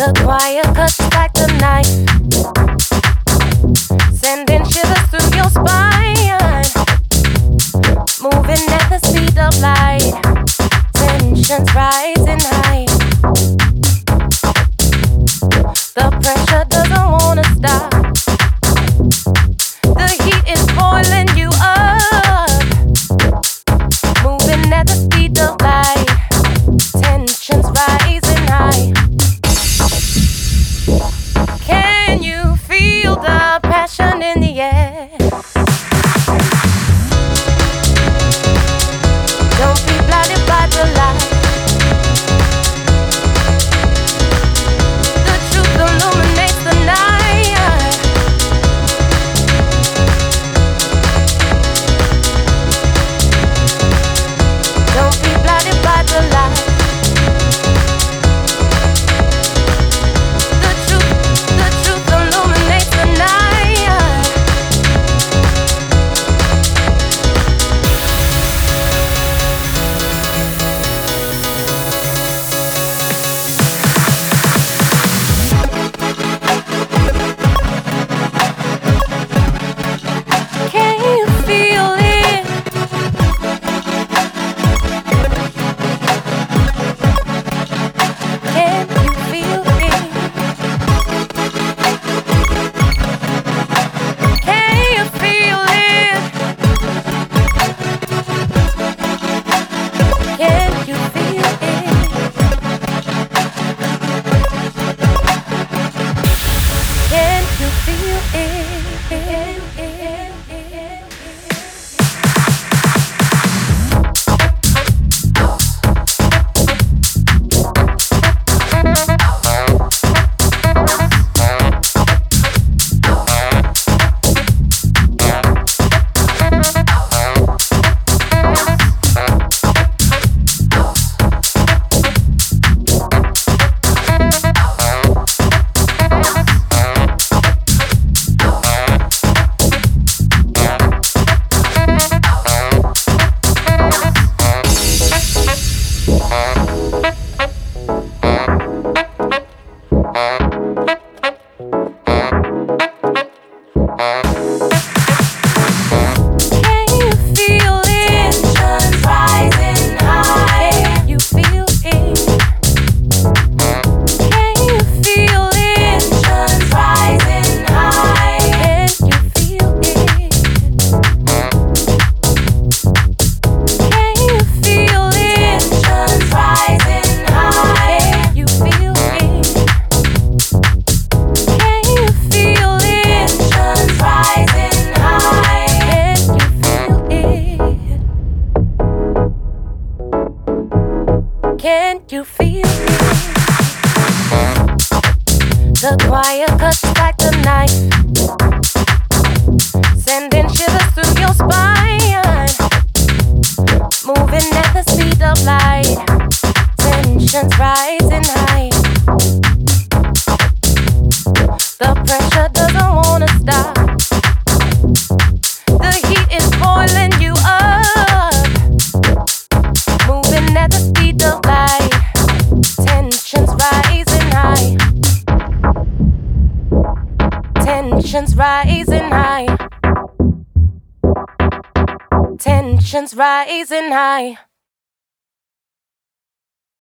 The choir cuts back the night, sending shivers through your spine. Moving at the speed of light, tensions rising high. The pressure doesn't wanna stop. feel it. the choir cuts back the night, sending shivers through your spine. Moving at the speed of light, tensions rising high. The pressure doesn't wanna stop. The heat is boiling you up. Moving at the speed of light. Tensions rising high. Tensions rising high.